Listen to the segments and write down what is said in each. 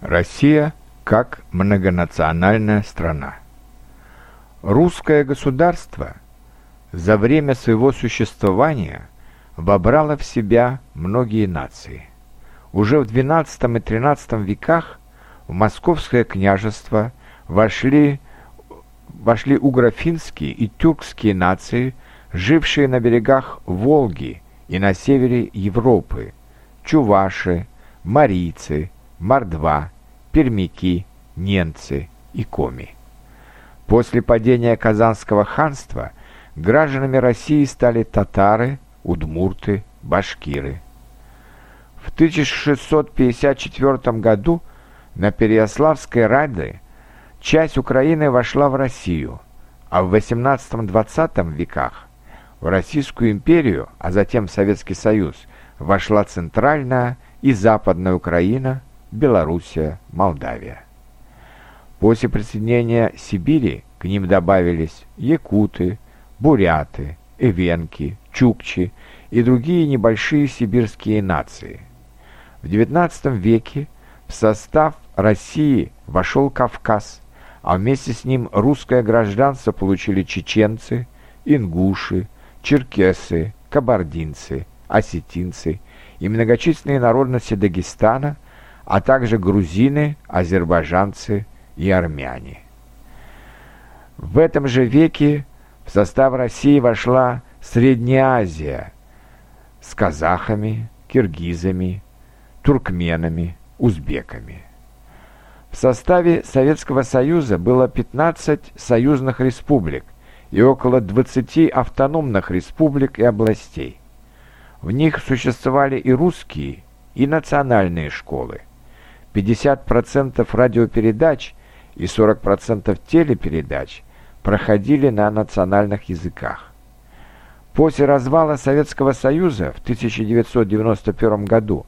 Россия как многонациональная страна. Русское государство за время своего существования вобрало в себя многие нации. Уже в XII и XIII веках в Московское княжество вошли, вошли угрофинские и тюркские нации, жившие на берегах Волги и на севере Европы, чуваши, марийцы, мордва, пермяки, немцы и коми. После падения Казанского ханства гражданами России стали татары, удмурты, башкиры. В 1654 году на Переяславской Раде часть Украины вошла в Россию, а в 18-20 веках в Российскую империю, а затем в Советский Союз, вошла Центральная и Западная Украина, Белоруссия, Молдавия. После присоединения Сибири к ним добавились якуты, буряты, эвенки, чукчи и другие небольшие сибирские нации. В XIX веке в состав России вошел Кавказ, а вместе с ним русское гражданство получили чеченцы, ингуши, черкесы, кабардинцы, осетинцы и многочисленные народности Дагестана, а также грузины, азербайджанцы и армяне. В этом же веке в состав России вошла Средняя Азия с казахами, киргизами, туркменами, узбеками. В составе Советского Союза было 15 союзных республик и около 20 автономных республик и областей. В них существовали и русские, и национальные школы. 50% радиопередач и 40% телепередач проходили на национальных языках. После развала Советского Союза в 1991 году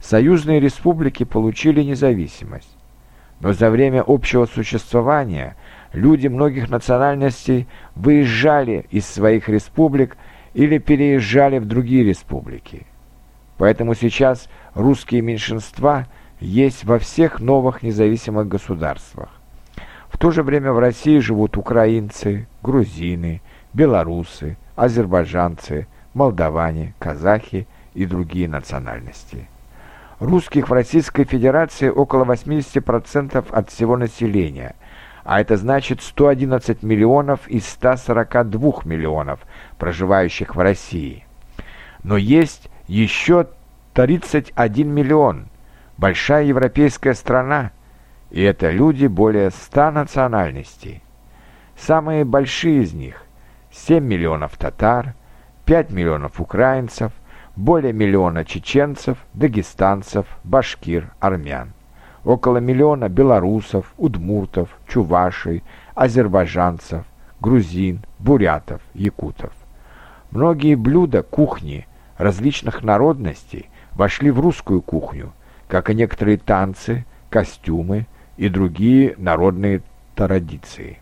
союзные республики получили независимость. Но за время общего существования люди многих национальностей выезжали из своих республик или переезжали в другие республики. Поэтому сейчас русские меньшинства есть во всех новых независимых государствах. В то же время в России живут украинцы, грузины, белорусы, азербайджанцы, молдаване, казахи и другие национальности. Русских в Российской Федерации около 80% от всего населения, а это значит 111 миллионов из 142 миллионов, проживающих в России. Но есть еще 31 миллион, большая европейская страна, и это люди более 100 национальностей. Самые большие из них – 7 миллионов татар, 5 миллионов украинцев, более миллиона чеченцев, дагестанцев, башкир, армян, около миллиона белорусов, удмуртов, чувашей, азербайджанцев, грузин, бурятов, якутов. Многие блюда кухни различных народностей вошли в русскую кухню, как и некоторые танцы, костюмы и другие народные традиции.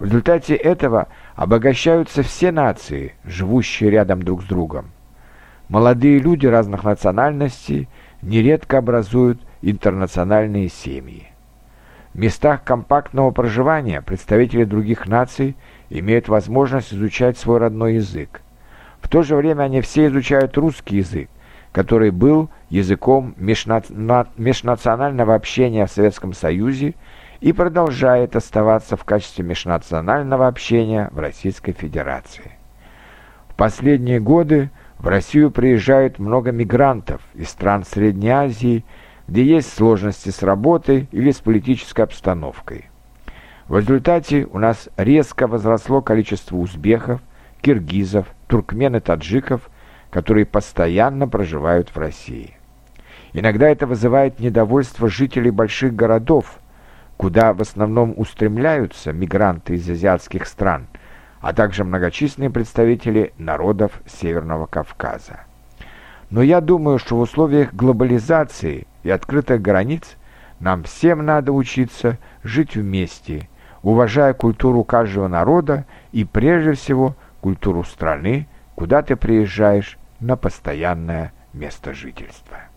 В результате этого обогащаются все нации, живущие рядом друг с другом. Молодые люди разных национальностей нередко образуют интернациональные семьи. В местах компактного проживания представители других наций имеют возможность изучать свой родной язык. В то же время они все изучают русский язык, который был языком межнаци... межнационального общения в Советском Союзе и продолжает оставаться в качестве межнационального общения в Российской Федерации. В последние годы в Россию приезжают много мигрантов из стран Средней Азии, где есть сложности с работой или с политической обстановкой. В результате у нас резко возросло количество узбеков, киргизов, туркмен и таджиков, которые постоянно проживают в России. Иногда это вызывает недовольство жителей больших городов, куда в основном устремляются мигранты из азиатских стран, а также многочисленные представители народов Северного Кавказа. Но я думаю, что в условиях глобализации и открытых границ нам всем надо учиться жить вместе, уважая культуру каждого народа и прежде всего культуру страны, куда ты приезжаешь на постоянное место жительства.